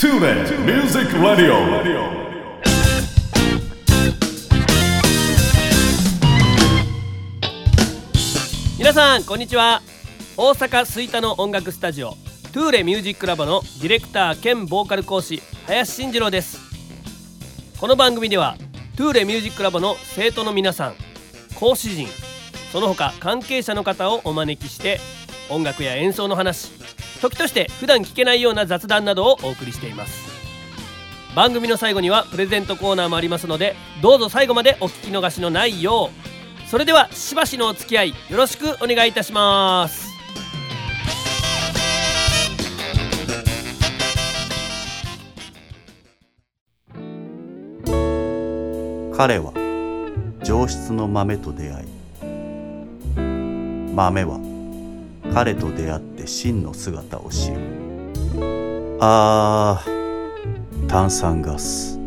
Tune in Music Radio. 皆さんこんにちは大阪吹田の音楽スタジオトゥーレミュージックラボのディレクター兼ボーカル講師林慎次郎ですこの番組ではトゥーレミュージックラボの生徒の皆さん講師陣その他関係者の方をお招きして音楽や演奏の話時として普段聞けないような雑談などをお送りしています。番組の最後にはプレゼントコーナーもありますのでどうぞ最後までお聞き逃しのないよう。それではしばしのお付き合いよろしくお願いいたします。彼は上質の豆と出会い豆は彼と出会って真の姿を知る。あー炭酸ガス。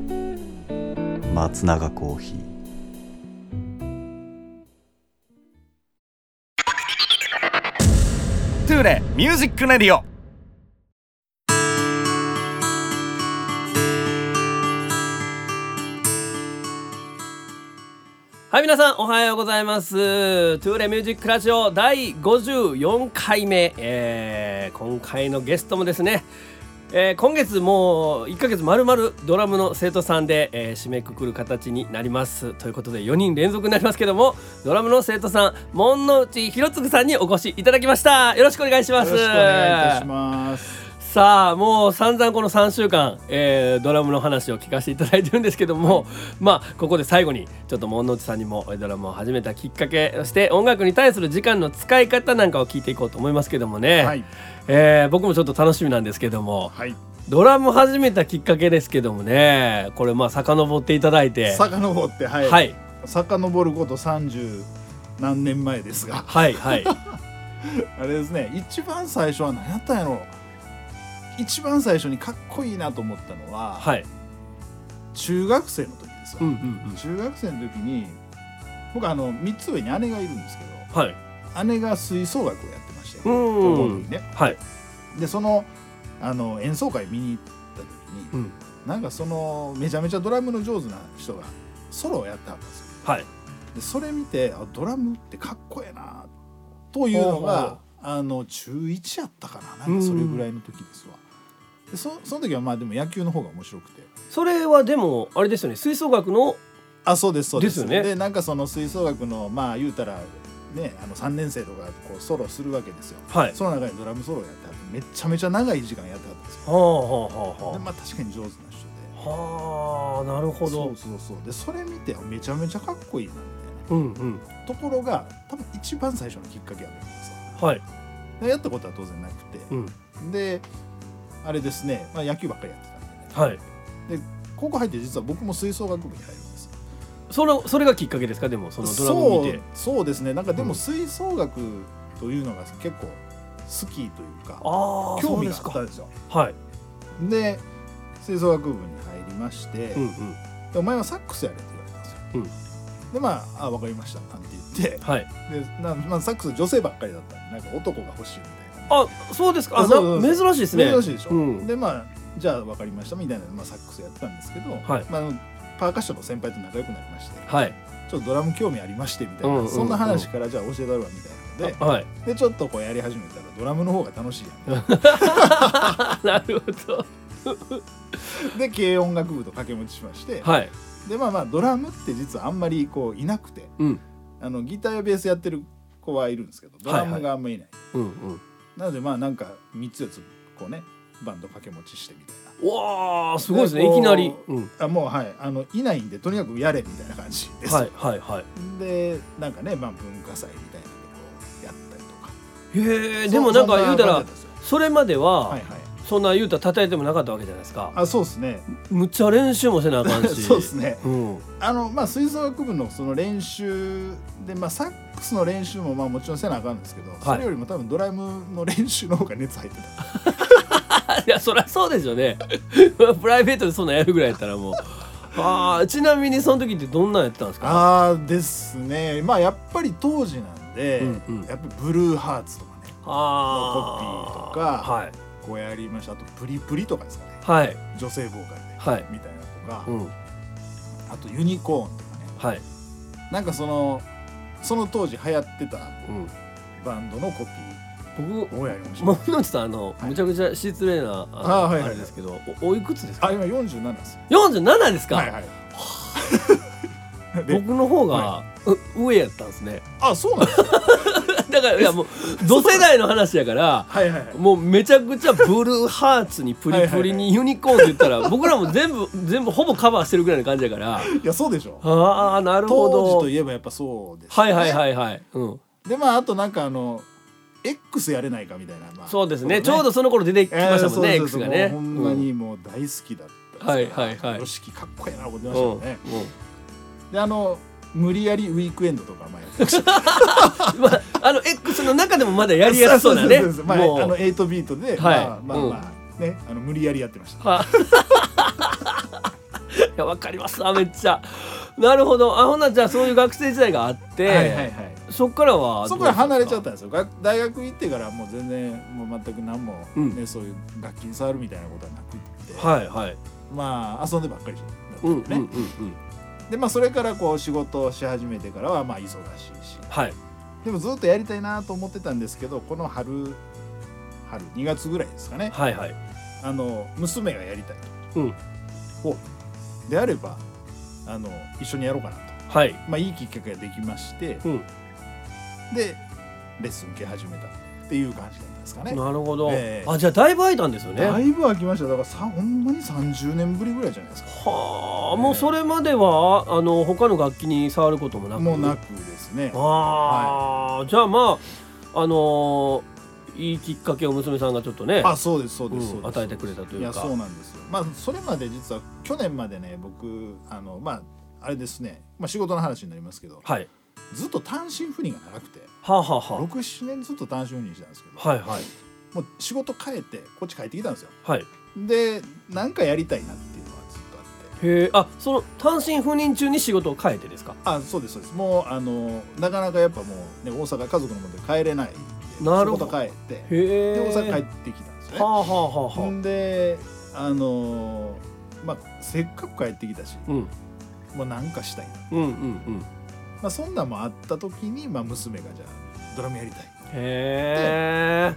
松永コーヒー。トゥーレ Music Radio。はい皆さんおはようございます。トゥーレミュージックラジオ第54回目、えー今回のゲストもですね。えー今月もう1ヶ月まるまるドラムの生徒さんで、えー締めくくる形になります。ということで4人連続になりますけどもドラムの生徒さん門之内弘次さんにお越しいただきました。よろしくお願いします。よろしくお願いいたします。さあもう散々この3週間、えードラムの話を聞かせていただいてるんですけども、まあここで最後にちょっと門之内さんにもえードラムを始めたきっかけそして音楽に対する時間の使い方なんかを聞いていこうと思いますけどもね、はいえー僕もちょっと楽しみなんですけどもはい。ドラム始めたきっかけですけどもねこれまあ遡っていただいて遡ってはい。はい遡ること三十何年前ですが、はいはい あれですね。一番最初は何やったんやろ。一番最初にかっこいいなと思ったのは、はい。中学生の時ですわ。うんうん中学生の時に僕あの三つ上に姉がいるんですけうんはい。ど、姉が吹奏楽をやってまして、うん。高校の時ね。はい。でそのあの演奏会見に行った時に、うん。なんかそのめちゃめちゃドラムの上手な人がソロをやってはったんですよ。はい。でそれ見てあドラムってかっこええなというのがあの中1やったかな。なんかそれぐらいの時ですわ。でそその時はまあでも野球の方が面白くて。それはでもあれですよね吹奏楽のあそうですそうです。ですよね。でなんかその吹奏楽のまあ言うたらねあの3年生とかこうソロするわけですよ。はい。その中にドラムソロやってはってめちゃめちゃ長い時間やってはったんですよ。はあはあはあはでまあ確かに上手な人で。あはあなるほど。そうそうそう。でそれ見てめちゃめちゃかっこいいなみたいうんうん。なところが多分一番最初のきっかけやと思うんですよ。はい。でやったことは当然なくて、うん。であれですね、まあ、野球ばっかりやってたんでね、はい。高校入って実は僕も吹奏楽部に入るんですよ。それそれがきっかけですか？でもそのドラム見て。そうですね。なんかでうん。も吹奏楽というのが結構好きというか、ああ興味があったんですよ。か。はい。で吹奏楽部に入りまして、うんうん。でお前はサックスやれって言われたんですよ、うん。でまあ「あ分かりました」なんて言って。はい。でな、まあ、サックス女性ばっかりだったんでなんか男が欲しいみたいなあそうですか。ああそうそうな珍しいですね。珍しいでしょ、うん。でまあじゃあ分かりましたみたいな、まあ、サックスやってたんですけど、はい。まあパーカッションの先輩と仲良くなりましてはい。ちょっとドラム興味ありましてみたいな、うんうんうんそんな話からじゃあ教えたるわみたいなのではい。でちょっとこうやり始めたらドラムの方が楽しいやん。なるほど。で軽音楽部と掛け持ちしまして、はい。でまあまあドラムって実はあんまりこういなくてうん。あのギターやベースやってる子はいるんですけどドラムがあんまりいない、うんうんなのでまあなんか3つ4つこうねバンド掛け持ちしてみたいな。うわあすごいですね。いきなり。うん。あもうはい。あのいないんでとにかくやれみたいな感じです、はいはいはい。でなんかね、まあ、文化祭みたいなのでこうやったりとか。へえでもなんか言うたらそれまでは、はいはいそんな言うたら叩いてもなかったわけじゃないですか。あそうですね。むっちゃ練習もせなあかんし。そうですね。うん。あのまあ吹奏楽部のその練習でまあサックスの練習もまあもちろんせなあかんんですけど、それよりも多分ドラムの練習の方が熱入ってた。いやそりゃそうですよね。プライベートでそんなんやるぐらいやったらもう。あーちなみにその時ってどんなんやったんですか？ああですね。まあやっぱり当時なんで、うんうん。やっぱりブルーハーツとかね。あコピーとか。はいこうやりましたあとプリプリとかですかね。はい。女性ボーカルで、はい。みたいなとか、うん。あとユニコーンとかね。はい。なんかそのその当時流行ってたうん。バンドのコピ僕ーをやりました、もうのちさんあの、はい。むちゃくちゃ失礼なあのあーはいあれですけどおおいくつですか？あ今47です。47ですか、はいはい。で 僕の方が、はう上やったんですね。あそうなんですかいやもう同世代の話やからはいはいはい。もうめちゃくちゃブルーハーツにプリプリにユニコーンって言ったら僕らも全部全部ほぼカバーしてるぐらいの感じやから。いやそうでしょ。ああなるほ当時どといえばやっぱそうです、はいはいはいはい、うん、でまああとなんかあの X やれないかみたいな、まあ、そうですね。ちょうどその頃出てきましたもんね、えー X がね。そうそうそうもう。ほんまにもう大好きだった。はいはいはい。かっこいいな思ってまうんしたよね、うん。であの無理やりウィークエンドとかまあやってました。まあ、あの X の中でもまだやりやすそうなね。まあ、あの8ビートで、はい。まあまあうん。まあ、ねあの無理やりやってました。は。いやわかりますあめっちゃ。なるほど。あほんならじゃあそういう学生時代があって、はいはいはい。そっからはそこから離れちゃっったんですよ。が大学行ってからもう全然もう全く何も、ねうん。そういう楽器に触るみたいなことはなくって、たはいはい。まあ遊んでばっかりだったうんうんうんうんでまあそれからこう仕事をし始めてからはまあ忙しいし。はい。でもずっとやりたいなと思ってたんですけどこの春春2月ぐらいですかね。はいはい。あの娘がやりたい。と、うん。お。であればあの一緒にやろうかなと、はい。まあ、いいきっかけができまして。うん。でレッスン受け始めたっていう感じですかね。なるほど、ええ。あじゃあだいぶ空いたんですよね。だいぶ空きました。だからさほんまに30年ぶりぐらいじゃないですか。はあもうそれまではあの他の楽器に触ることもなく？もうなくですね。ああ、じゃあまああのーいいきっかけを娘さんがちょっとねあそうですそうです、うんそうです。与えてくれたというか。やそうなんですよ。まあそれまで実は去年までね僕あのまああれですね、まあ、仕事の話になりますけど。はいずっと単身赴任が長くてはあ、はあは67年ずっと単身赴任してたんですけど、あ、はいはい。もう仕事帰ってこっち帰ってきたんですよ。はい。でなんかやりたいなっていうのはずっとあって。へえ。あその単身赴任中に仕事を変えてですか？あそうですそうです。もうあのなかなかやっぱもう、ね、大阪家族のもとで帰れないなるほど。仕事帰ってで大阪帰ってきたんですよね。はあはあはあであのまあせっかく帰ってきたしあうん。もうなんかしたいな、うんうんうんまあ、そんなんもあった時に、まあ、娘がじゃあドラムやりたい。へえ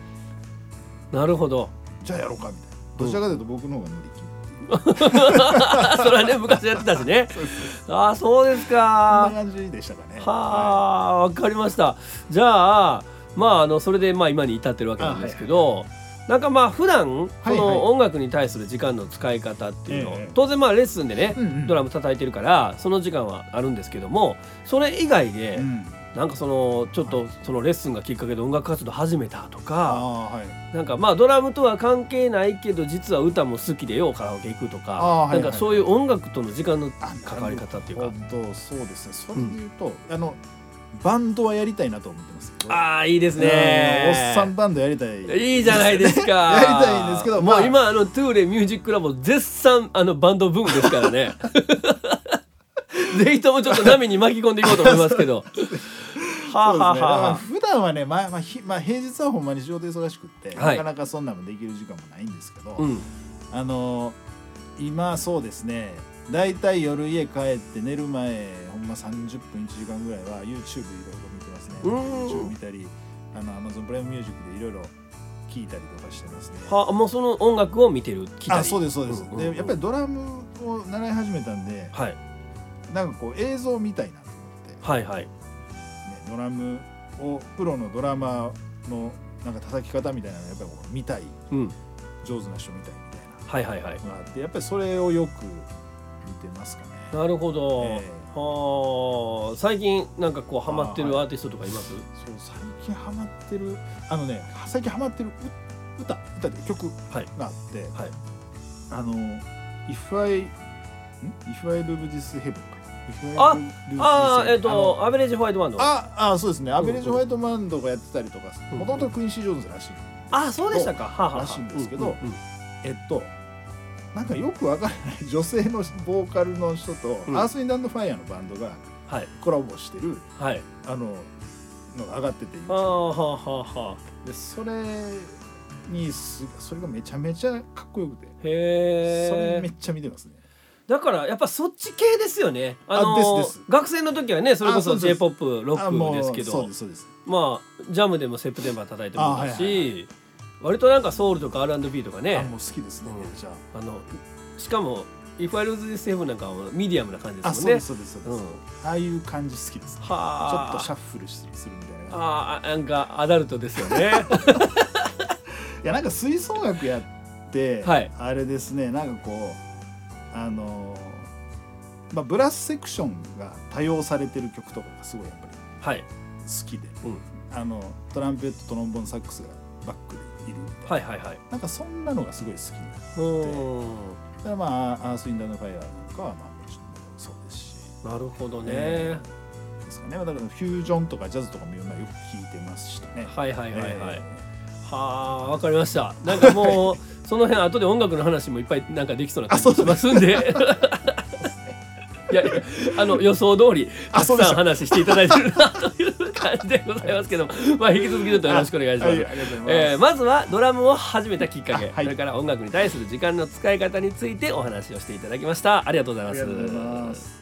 なるほど。じゃあやろうかみたいな。どちらかというと僕の方が乗り気。それはね昔やってたしね。ああそうですそんなか感じでしたかね。はあわかりました。じゃあまああのそれでまあ今に至ってるわけなんですけど、なんかまあ普段この音楽に対する時間の使い方っていうの当然まあレッスンでね、ドラム叩いてるからその時間はあるんですけどもそれ以外で、うん。なんかそのちょっとそのレッスンがきっかけで音楽活動始めたとあかなんかまあドラムとは関係ないけど実は歌も好きでようカラオケ行くとか、なんかそういう音楽との時間のあ関わり方っていうか。そうですね。それで言うと、あのバンドはやりたいなと思ってます。ああいいですうんねおっさんバンドやりたい。いいじゃないですか。やりたいんですけどもまあう今あのトゥーレミュージックラボ絶賛あのバンドブームですからね。ぜひともちょっと波に巻き込んでいこうと思いますけど。はあ、はあだからはあ、普段はね、まあまあひまあ、平日はほんまに仕事忙しくって、はい。なかなかそんなのできる時間もないんですけど、うん。あの今そうですねだいたい夜家帰って寝る前ほんま30分1時間ぐらいは YouTube いろいろ見てますね。うん。YouTube 見たりあの Amazon プライムミュージックでいろいろ聞いたりとかしてますね。はあもうその音楽を見てる聞いたり。あそうですそうです、んんん。でやっぱりドラムを習い始めたんではい。なんかこう映像見たいなと思って、はいはい。ね、ドラムをプロのドラマーのなんか叩き方みたいなのやっぱりこう見たい。うん。上手な人見たいみたいはいはいはい。なのがあってやっぱりそれをよく見てますかね。なるほど、えはあ。最近なんかこうハマってるアーティストとかいます？そう最近ハマってるあのね最近ハマってるう歌歌で曲はい。があって、はい。あの「If I ん？If I Love This Heaven」か「If I ああえっ、とアベレージホワイトバンド。あああそうですね。アベレージホワイトバンドがやってたりとかうんもともとクイーンシー・ジョーンズらしい。あそうでしたか。はあはらしいんですけどうんうんうん。えっとなんかよくわからない女性のボーカルの人と、うん。アース・ウィンド・アンド・ファイアのバンドがはい。コラボしてるはい。あののが上がっててはあはあはあはでそれにすそれがめちゃめちゃかっこよくてへえそれめっちゃ見てますね。だからやっぱそっち系ですよね。あのすです。学生の時はねそれこそ j p o p ロックですけど。そうですまあジャムでもセプテンバー叩いてもらったし、割となんかソウルとか R&B とかあねもう好きですね、うん。じゃあ。のしかも「If I Lose This Heaven」なんかはミディアムな感じああですもんね。そうですそうですそうです、ああいう感じ好きですちょはあ。っとシャッフルするみたいな。感あーなんかアダルトですよね。じ いやなんか吹奏楽やって、はい。あれですねなんかこうあのーまあブラスセクションが多用されてる曲とかがすごいやっぱりはい。好きで、うん。あのトランペットトロンボーンサックスがバックでいる。みたいな、はいはいはい。なんかそんなのがすごい好きでうん。だからまあアース・イン・ダーの・ファイアなんかはまあもちろんそうですし。なるほどね、えですかね。だからフュージョンとかジャズとかも今よく聴いてますしね。はいはいはいはい、えはあわかりました。なんかもうその辺後で音楽の話もいっぱいなんかできそうな感じしますんで。いやいやあの予想通りたくさん話していただいてるなという感じでございますけど まあ引き続きちょっとよろしくお願いします、えーまずはドラムを始めたきっかけ、あはい。それから音楽に対する時間の使い方についてお話をしていただきました。ありがとうございます.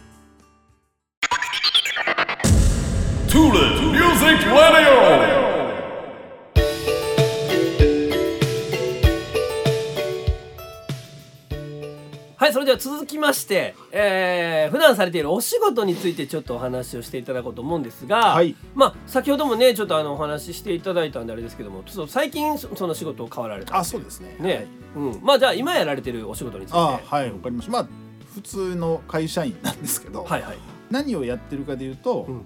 はいそれでは続きまして、えー、普段されているお仕事についてちょっとお話をしていただこうと思うんですが、はいまあ先ほどもねちょっとあのお話ししていただいたんであれですけどもちょっと最近そその仕事を変わられたあ、そうですね。ね、うん、まあじゃあ今やられてるお仕事についてはい。あ、はい、わかりました。まあ普通の会社員なんですけど、はいはい何をやってるかでいうと、うん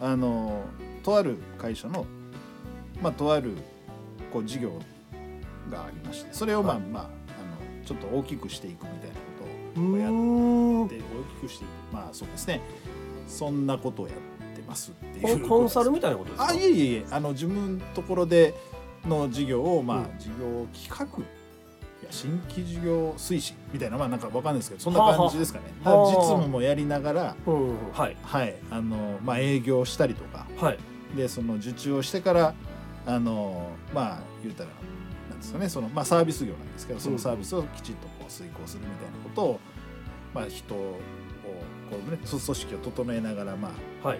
あのとある会社のまあとあるこう事業がありまして、それをまあ、はいまあちょっと大きくしていくみたいなことうをやって大きくしていく、まあそうですね。そんなことをやってますってコいうンコンサルみたいなことですか？あいえいえあの自分のところでの事業をまあ、うん事業企画いや新規事業推進みたいなまあなんかわかんないですけどそんな感じですかね。はあはあ。実務もやりながらうん。はい。はい。あのまあ営業したりとか。はい。でその受注をしてからあのまあ言うたらですかね。そのまあサービス業なんですけどそのサービスをきちっとこう遂行するみたいなことをまあ人をこうね組織を整えながらまあはい。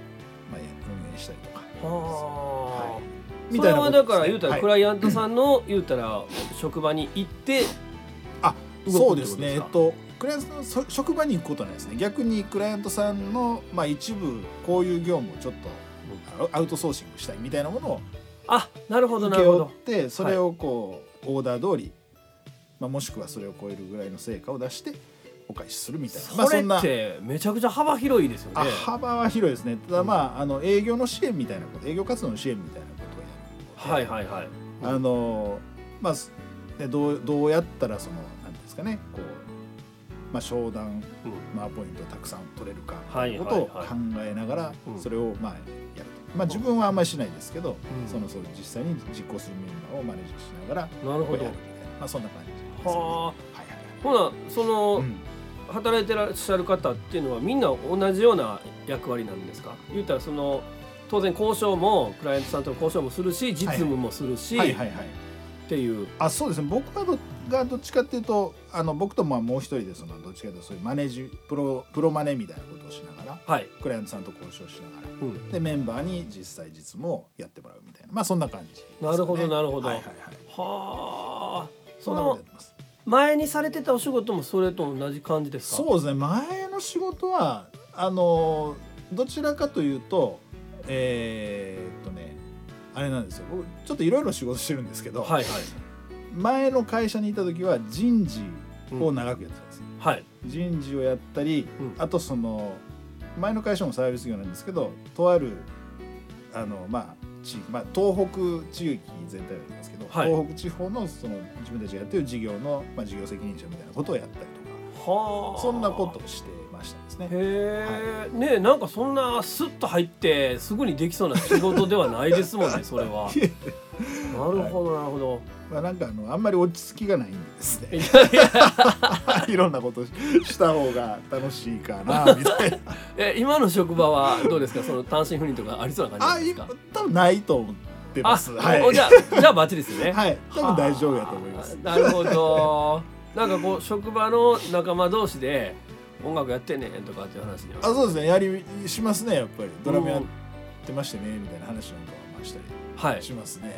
まあ運営したりとか。はあ、みそれはだから言うたらはい。クライアントさんの言うたら職場に行ってあ動そうですね。えっとクライアントのそ職場に行くことはないですね。逆にクライアントさんの、まあ、一部こういう業務をちょっとアウトソーシングしたいみたいなものをあなるほどなるほど。ってそれをこう、オーダー通り、まあ、もしくはそれを超えるぐらいの成果を出してお返しするみたいな。まあそんな。ってめちゃくちゃ幅広いですよね。あ幅は広いですね。ただまあ,、あの営業の支援みたいなこと営業活動の支援みたいなことをやるはいはいはい。あのまあすでどうどうやったらそのなんていうんですかねこう、まあ、商談うん。まあ、ポイントをたくさん取れるかはいということを考はいえながらうん。それをまあまあ、自分はあんまりしないですけど、うん。そのそう実際に実行するメンバーをマネージしながらなるほど。まあ、そんな感じです、ね、はあ。はいはいほなその、はい、うん。働いてらっしゃる方っていうのはみんな同じような役割なんですか？言ったらその当然交渉もクライアントさんとの交渉もするし実務もするし、はいはいはい。っていう。あそうですね。僕はどがどっちかっていうとあの僕とまあもう一人でそのどっちかというとそういうマネージプロプロマネみたいなことをしながらはい、クライアントさんと交渉しながら。うん、でメンバーに実際実務をやってもらうみたいな。まあそんな感じね、なるほどなるほどはいはいはい。はあ。そそんなことやのってます。前にされてたお仕事もそれと同じ感じですか？そうですね。前の仕事はあのどちらかというとえーっとねあれなんですよ。僕ちょっといろいろ仕事してるんですけど、はいはい前の会社にいた時は人事を長くやってたんです、はい。人事をやったり、うん。あとその前の会社もサービス業なんですけどとあるあのまあ地域、まあ、東北地域全体で言いますけど、はい。東北地方のその自分たちがやってる事業の、まあ、事業責任者みたいなことをやったりとかはあ。そんなことをしてましたですね。へえ、ねえなんかそんなスッと入ってすぐにできそうな仕事ではないですもんねそれは。なるほどなるほど。まあ、なんかあのあんまり落ち着きがないんでですいねや いろんなことした方が楽しいかなみたいな。え今の職場はどうですか？その単身赴任とかありそうな感じですか？多分ないと思ってます。あ、はい。おじゃあじゃあバッチリですよね。はい。多分大丈夫だと思います。はあなるほど。なんかこう職場の仲間同士で音楽やってんねんとかっていう話には。あそうですね。やりしますねやっぱり。ドラムやってましてねみたいな話なんかはまあしたはいりしますね。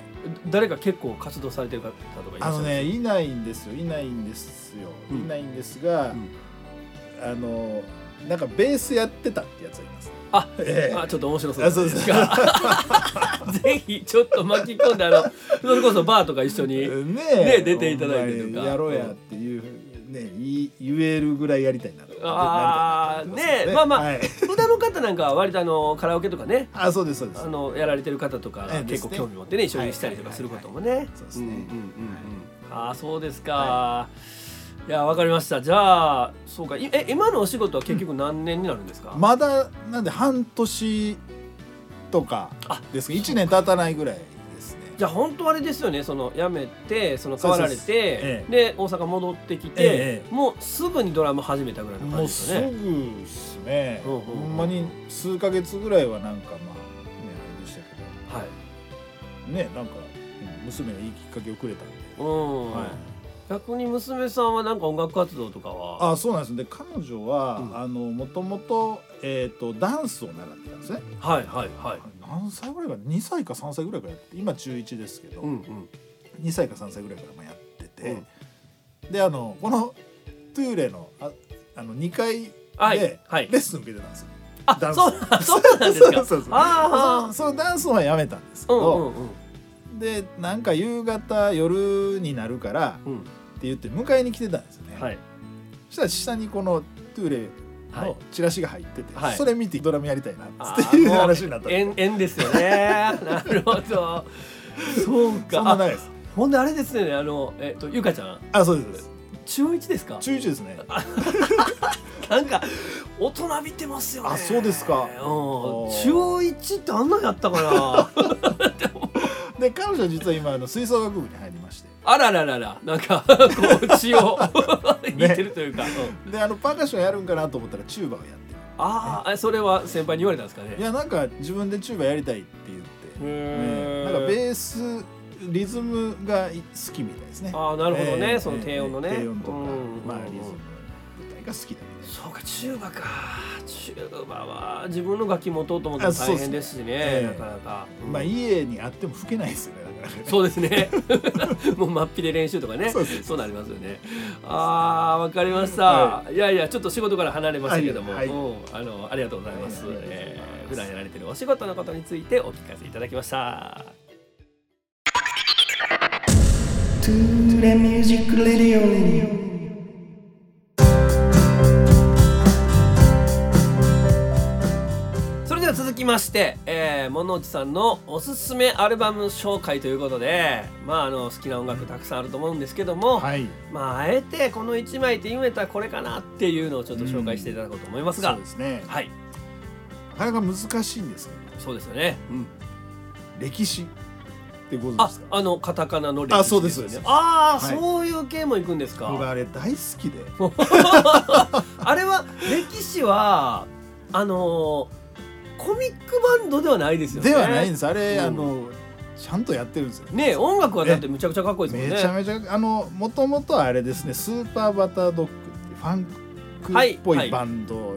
誰か結構活動されてる方とかいあのねいないんですよ。いないんですよ、うん。いないんですが、うん。あのなんかベースやってたってやつがいます。あええ。あちょっと面白そうですか。ぜひちょっと巻き込んであのそれこそバーとか一緒にねねえ出ていただいてとか。やろうやっていうね言えるぐらいやりたいなとあーなりたいなと思ってね。まあまあはい、歌の方なんかは割とあのカラオケとかねあそうですそうです。あのやられてる方とかええ結構興味持ってね一緒にしたりとかすることもね。はいそうですね。んうんうん。うんああそうですか。い。やわかりました。じゃあそうか。いえ今のお仕事は結局何年になるんですか？まだなんで半年とかあですけど1年経たないぐらいじゃあ本当あれですよね。その辞めてその変わられてですえで大阪戻ってきて、ええもうすぐにドラム始めたぐらいの感じもうすですよね。ぐですねうんうんうんほんまに数ヶ月ぐらいはなんかまあねあれでしたけはい。どねなんかうん娘がいいきっかけをくれたんでうん。はい逆に娘さんはなんか音楽活動とかは？あそうなんですで彼女は、もともと,、えー、とダンスを習ってたんですねはいはいはい。何歳ぐらいか2歳か3歳ぐらいからやって今中1ですけど、うんうん。2歳か3歳ぐらいからまあやってて、であのこのトゥーレのああの2階ではいレはい。ッスン受けてたんですよ、あダンスそうそうなんですか？そうそうそうああそそのダンスはやめたんですけうんど、うんうんでなんか夕方夜になるからうん。って言って迎えに来てたんですよね、はい。そしたら下にこのトゥーレはいのチラシが入ってて、はいそれ見てドラムやりたいなあっていう話になったんです縁縁ですよね。なるほど。そうそか。あんな長いですほんであれですね。あのえっとゆかちゃんあそうですそうです中一ですか？中1ですね なんか大人びてますよね。あそうですかうん。ー中一ってあんなんやったかな。で彼女は実は今あの吹奏楽部に入りましてあららららなんかこう 血を言ってるというか。うん。であのパーカッションやるんかなと思ったらチューバをやってる。ああそれは先輩に言われたんですかね？いやなんか自分でチューバやりたいって言って、ね。なんかベースリズムが好きみたいですね。ああなるほどね、ええその低音のね。低音とか、うんまあリズム舞台が好きだみたいそうかチューバか。チューバは自分の楽器持とうと思ったら大変ですしねええなかなか、な、まあ家にあっても吹けないですよね。だからねそうですね。もう真っぴで練習とかね。そうなりますよね。あーわかりました、、はい。やいやちょっと仕事から離れましたけども、はい。あのありがとうございます、はい。えー普段やられてるお仕事のことについてお聞かせいただきました。そまして、えー、物内さんのおすすめアルバム紹介ということで、まあ、あの好きな音楽たくさんあると思うんですけども、はい。まあ、あえてこの1枚って言めたらこれかなっていうのをちょっと紹介していただこうと思いますが、そうですね。はい。なかなか難しいんですけどそうですよね、うん、歴史ってご存知あですか？あのカタカナの歴史あそうですです。ああ、はい。そういう系も行くんですか？僕あれ大好きで。あれは歴史はあのーコミックバンドではないですよね。ではないんです。あれ、うん。あのちゃんとやってるんですよ。ね音楽はだってむちゃくちゃかっこいいですもんね。めちゃめちゃあのもともとはあれですねスーパーバタードッグファンクっぽはい。いバンド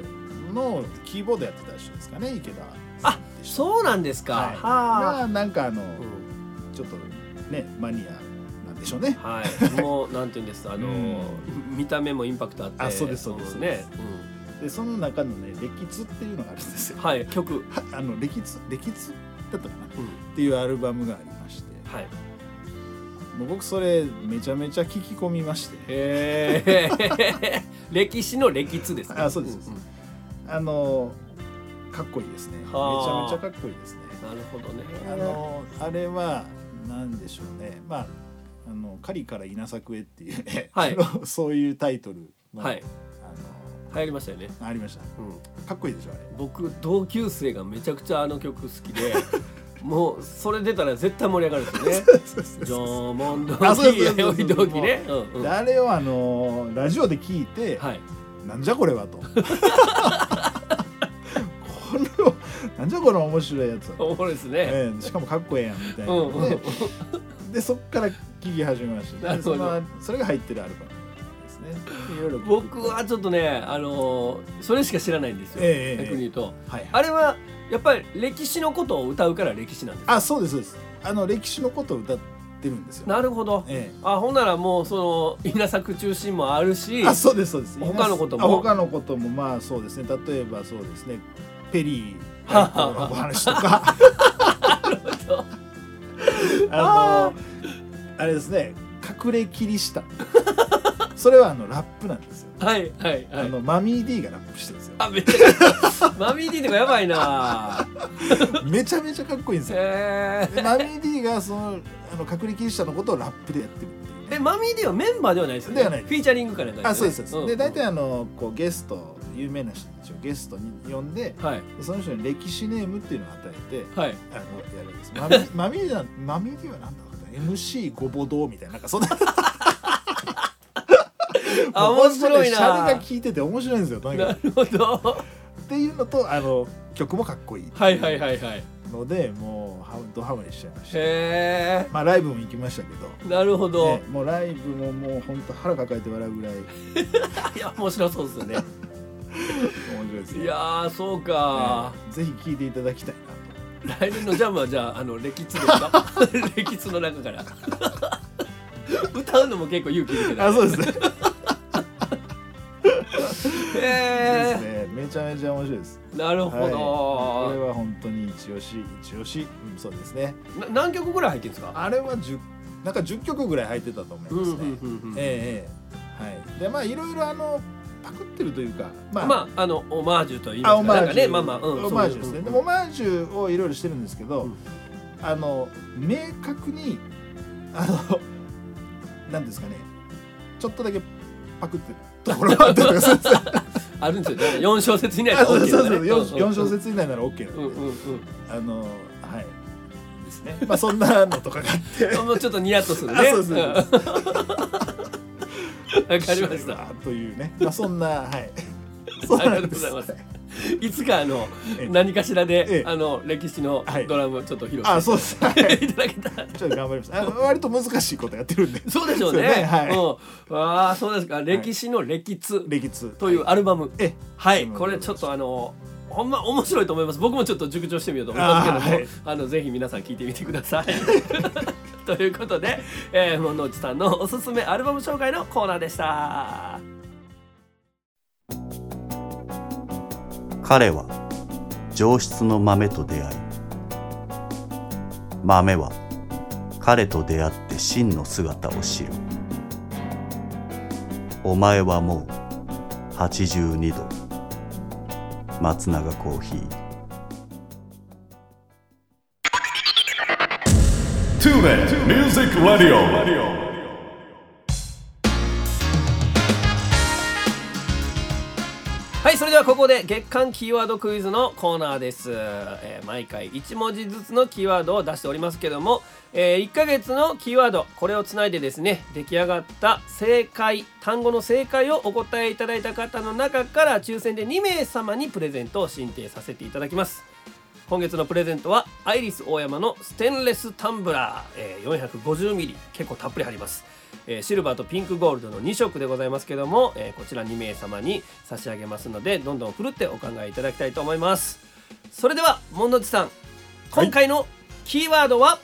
のキーボードやってた人ですかね池田さんって人そうなんですか、はい。はあ、がなんかあの、うん。ちょっとねマニアなんでしょうね。はい、もうなんて言うんですあのー、うん。見た目もインパクトあって。あそうですそうですんね、でその中のね「歴ツ」っていうのがあるんですよ。うん、はい曲、はあの歴ツ歴ツだったかな。っうん、ていうアルバムがありまして。はい。もう僕それめちゃめちゃ聞き込みまして。へえ歴史の歴史ですねあそうです。んん。あのかっこいいですね。めちはあゃめちゃかっこいいですね。なるほどね。あのあれはなんでしょうね。まああの狩りから稲作へっていうね、はい。そういうタイトルの、はい。あ流行りましたよね、のありました。うん、かっこいいでしょあれ。僕同級生がめちゃくちゃあの曲好きで もうそれ出たら絶対盛り上がるんですよね。そうそうジョーモンドあそうそうそうそう弥生同期ね、うんうん。であれをあのラジオで聞いて、はい。なんじゃこれはと。これをなんじゃこの面白いやつ。は、おもろいですね、ええしかもかっこええやんみたいな、うんうんででそっから聴き始めました。そのそれが入ってるアルバムですね。僕はちょっとねあのーそれしか知らないんですよ、ええええ逆に言うと。はいあれはやっぱり歴史のことを歌うから歴史なんですかあそうですそうです。あの歴史のことを歌ってるんですよ。なるほど。えあほんならもうその稲作中心もあるしえあそうですそうです。他のことも。あ他のこともまあそうですね。例えばそうですね。ペリーのお話とか。ど。あのあれですね。隠れキリシタンそれはあのラップなんですよ、はいはいはい。あのマミー D がラップしてるんですよ。あめっちゃ マミー D とかやばいな。めちゃめちゃかっこいいんですよ。へでマミー D がそのあの隠れキリシタンのことをラップでやってるっていう。ええマミー D はメンバーではないですよね。ではないフィーチャリングからあそうですそうです、で大体あのこうゲスト有名な人たちをゲストに呼んではい。でその人に歴史ネームっていうのを与えてはい。あのやるんです。マミマミー D はマミー D はなんだろうな MC ごぼどうみたいななんかそんなあ面白いな。シャレが効いてて面白いんですよとにかく。なるほど。っていうのとあの曲もかっこいいはいはいはいはい。のでもうハドハマりしちゃいました。へまあライブも行きましたけど。えなるほど、ねもうライブももう本当腹抱えて笑うぐらい。いや面白そうですよね。面白いですね。いやーそうか、ねぜひ聴いていただきたいな来年のジャムはじゃああの歴史ですか？歴史の中から。歌うのも結構勇気いるけとどあそうですねでへすね。めちゃめちゃ面白いです。えなるほはい、ど、これは本当に一押し一押し、うん、そうですね。な何曲ぐらい入ってるんですか？あれは10なんか10曲ぐらい入ってたと思いますね、ええええ。はい。でまあいろいろあのパクってるというかまあ、まああのオマージュと言いあますか。なんかオマージュ。ねまあまあ、うん、オマージュですね、でもオマージュをいろいろしてるんですけど、うん。あの明確にあのなんですかね。ちょっとだけパクってるところがあったるんですよあるんですよ。ね4小節以内あそう OK そう。そうだね 4, うんうん。小節以内なら OK なんで、うんうんうん。あのはい。ですね。まあそんなのとかがあって。もうちょっとニヤッとするね。あそうそうわかりました。というね。まあそんなはい ありがとうございます。いつかあのええ。何かしらえでえあの歴史のはい。ドラムちょっと披露あそうしです。はい。て いただけたら。ちょっと頑張ります。あの割と難しいことやってるんで。そうでしょうね。ね。はい。うん。ああそうですか。歴史の歴史歴史というアルバム。えはい。うんこれちょっとあのほんま面白いと思います。僕もちょっと熟聴してみようと思いますけどもあ、はい。のぜひ皆さん聞いてみてください。ということで、えー、物内さんのおすすめアルバム紹介のコーナーでした彼は上質の豆と出会い豆は彼と出会って真の姿を知るお前はもう82度松永コーヒー Tune in Music Radio. はここで月間キーワードクイズのコーナーです、えー毎回1文字ずつのキーワードを出しておりますけども、え1ヶ月のキーワードこれをつないでですね出来上がった正解単語の正解をお答えいただいた方の中から抽選で2名様にプレゼントを進呈させていただきます。今月のプレゼントはアイリスオーヤマのステンレスタンブラー、えー 450ml 結構たっぷり入ります、えーシルバーとピンクゴールドの2色でございますけども、えーこちら2名様に差し上げますのでどんどん振るってお考えいただきたいと思います。それではモンドチさん今回のキーワードは？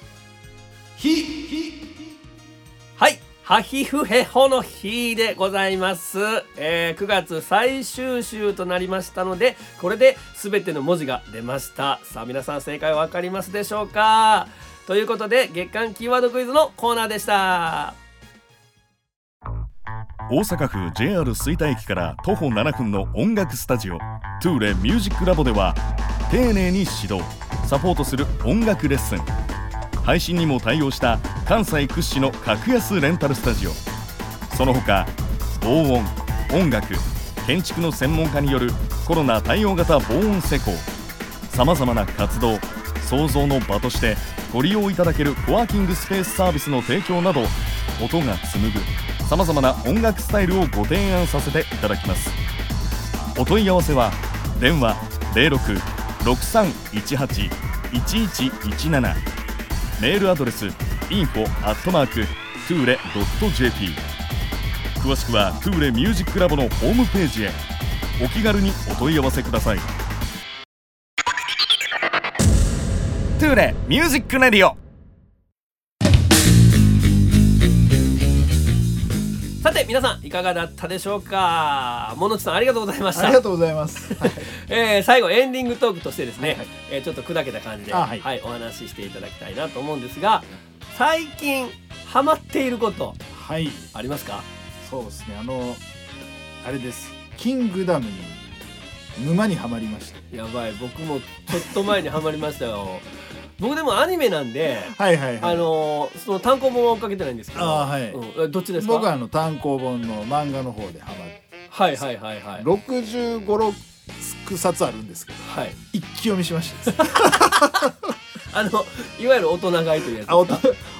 はい。ハヒフヘホの日でございます、えー9月最終週となりましたのでこれで全ての文字が出ました。さあ皆さん正解わかりますでしょうか？ということで月間キーワードクイズのコーナーでした大阪府 JR 吹田駅から徒歩7分の音楽スタジオトゥーレミュージックラボでは丁寧に指導サポートする音楽レッスン。配信にも対応した関西屈指の格安レンタルスタジオ。その他防音音楽建築の専門家によるコロナ対応型防音施工。さまざまな活動創造の場としてご利用いただけるコワーキングスペースサービスの提供など音が紡ぐ。さまざまな音楽スタイルをご提案させていただきます。お問い合わせは電話0663181117メールアドレス info アットマークトゥーレ .jp 詳しくはトゥーレミュージックラボのホームページへ。お気軽にお問い合わせください。トゥーレ Music Radio。て皆さんいかがだったでしょうか？ものちさんありがとうございました。ありがとうございます。はい。えー最後エンディングトークとしてですね、はいはい。えーちょっと砕けた感じで、あははいいお話ししていただきたいなと思うんですが最近ハマっていることはい、ありますか？そうですね。あのあれです。キングダムに沼にはまりました。やばい。僕もちょっと前にハマりましたよ僕でもアニメなんで、はいはいはい。あのーその単行本は追っかけてないんですけどあーはい。うん。えどっちですか？僕はあの単行本の漫画の方でハマって、はいはいはいはい。六十五六冊あるんですけど、はい。一気読みしました。あのいわゆる大人買いというやつですか？あ、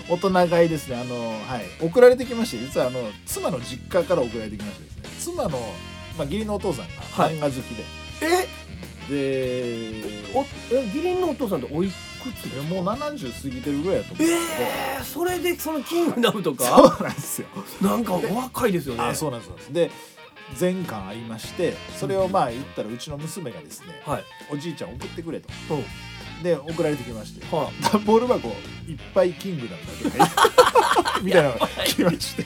大人買いですね。あのはい。送られてきまして、実はあの妻の実家から送られてきましてですね。妻のまあ義理のお父さんがはい。漫画好きで、え？で、おえ義理のお父さんっておいくつもう70過ぎてるぐらいだと思う。んですけど。えー、それでそのキングダムとそかうなんですよ。なんかお若いですよね。あ、そうなんですそうなんです。で、全巻ありまして、それをまあ言ったらうちの娘がですね、はい。おじいちゃん送ってくれと。うん。で送られてきまして、は段ボール箱いっぱいキングダムだけが みたいなのが来まして、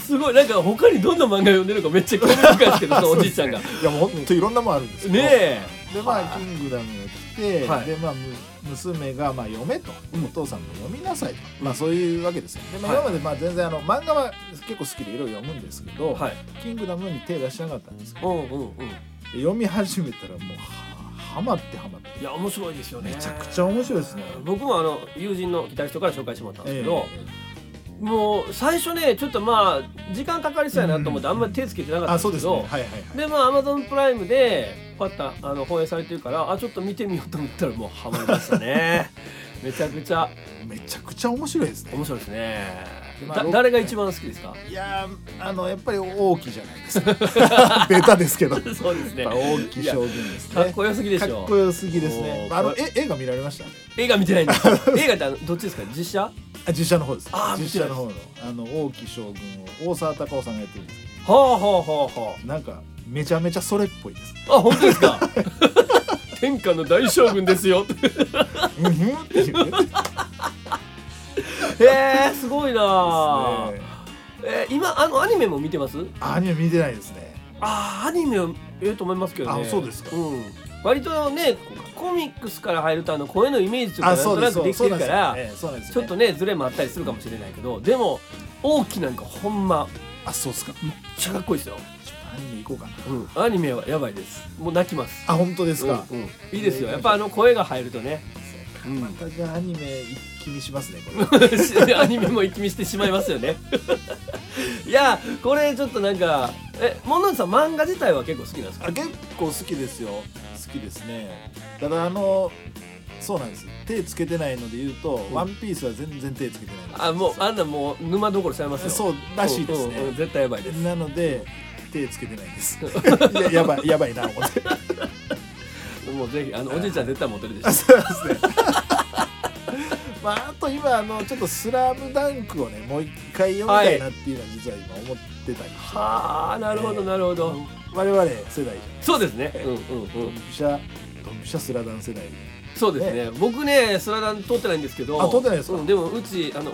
すごい。なんか他にどんな漫画読んでるのかめっちゃ興味深いですけどそのおじいちゃんが。いやもう本当いろんなもんあるんですけど、ねえでまあはいキングダムが来て、はい。でまあむ娘がまあ読めと、うん。お父さんも読みなさいと、まあそういうわけですよ。でまあはい。今までまあ全然あの漫画は結構好きでいろいろ読むんですけど、はい。キングダムに手出してなかったんですけど、うんうんうん。で読み始めたらもうははまってはまって。いや面白いですよね。めちゃくちゃ面白いですね。僕もあの友人のギタリストから紹介してもらったんですけど、えもう最初ねちょっとまあ時間かかりそうやなと思ってあんまり手つけてなかったんあですけど、そうでまあアマゾンプライムでパッとあの放映されてるからあちょっと見てみようと思ったらもうハマりましたね。めちゃくちゃ。めちゃくちゃ面白いですね。面白いですねまあ誰が一番好きですか？いやーあのやっぱり大きじゃないですか。ベタですけど。そうですねぱ大き将軍ですね。かっこよすぎでしょかっこよすぎですね。あのえ映画見られました？映画見てないんです 映画ってあのどっちですか？実写？あ実写の方です。あー実写の方のあの大き将軍を大沢たかおさんがやってるんですけはあはあはあはど、なんかめちゃめちゃそれっぽいです。ああ本当ですか？天下の大将軍ですようんふんっていうえすごいな。ね。えー今あのアニメも見てます？あアニメ見てないですね。あーアニメはええと思いますけどね。あそうですか。うん。割とねコミックスから入るとあの声のイメージとかあなんとなくできてるからちょっとねズレもあったりするかもしれないけどでも大きなんかほんまあそうですか。めっちゃかっこいいですよ、アニメ行こうかな。うん、アニメはやばいです。もう泣きます。あ本当ですか。うんうん。いいですよ。やっぱあの声が入るとねうん。またじゃあアニメ一気見しますねこれ。アニメも一気見してしまいますよね。いやこれちょっとなんかえモンノンさん漫画自体は結構好きなんですか？あ結構好きですよ。好きですね。ただあのそうなんです。手つけてないので言うと、ん。ワンピースは全然手つけてないんです。あもうあんなもう沼どころちゃいますよ。そうらしいですね、うんうん絶対やばいです。なので手つけてないんです。やばいやばいな思ってもうぜひあのおじいちゃん絶対モテるでしあょそうですね。まああと今あのちょっと「スラムダンクをねもう一回読みたいなっていうのは実は今思ってたりして、はあなるほどなるほど、我々世代。そうですね。うんうんドうん。ンピシャドンピシャスラダン世代。そうですね。僕ねスラダン通ってないんですけどあ通ってないですか？うんでもうちあの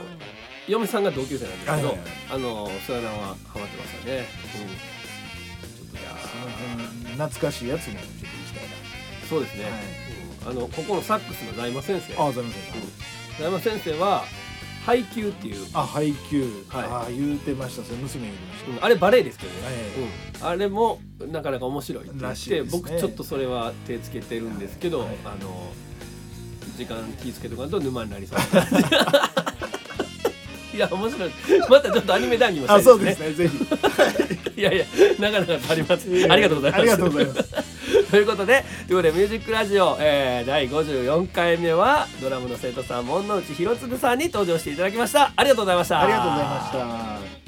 嫁さんが同級生なんですけど、はいはいはい。あのスラダンはハマってましたね、うん、いやその辺懐かしいやつもちょっとそうですね、はい。うんあのここのサックスの財馬先生。あ、ざいません。財馬先生は配給っていう、あ、配給。はい。あ、言うてました。それ娘言うてましうん。あれバレエですけどね、はい。うん、あれもなかなか面白いって言っらしていですね。僕ちょっとそれは手つけてるんですけど、はい。あの時間気ぃつけとかんと沼になりそう。いや面白い。またちょっとアニメ談義もた。あ、したいですねそうですね。ぜひ。いやいやなかなか足りますありがとうございます。ありがとうございます。ということでということでミュージックラジオ、えー、第54回目はドラムの生徒さん門之内博次さんに登場していただきましたありがとうございましたありがとうございました。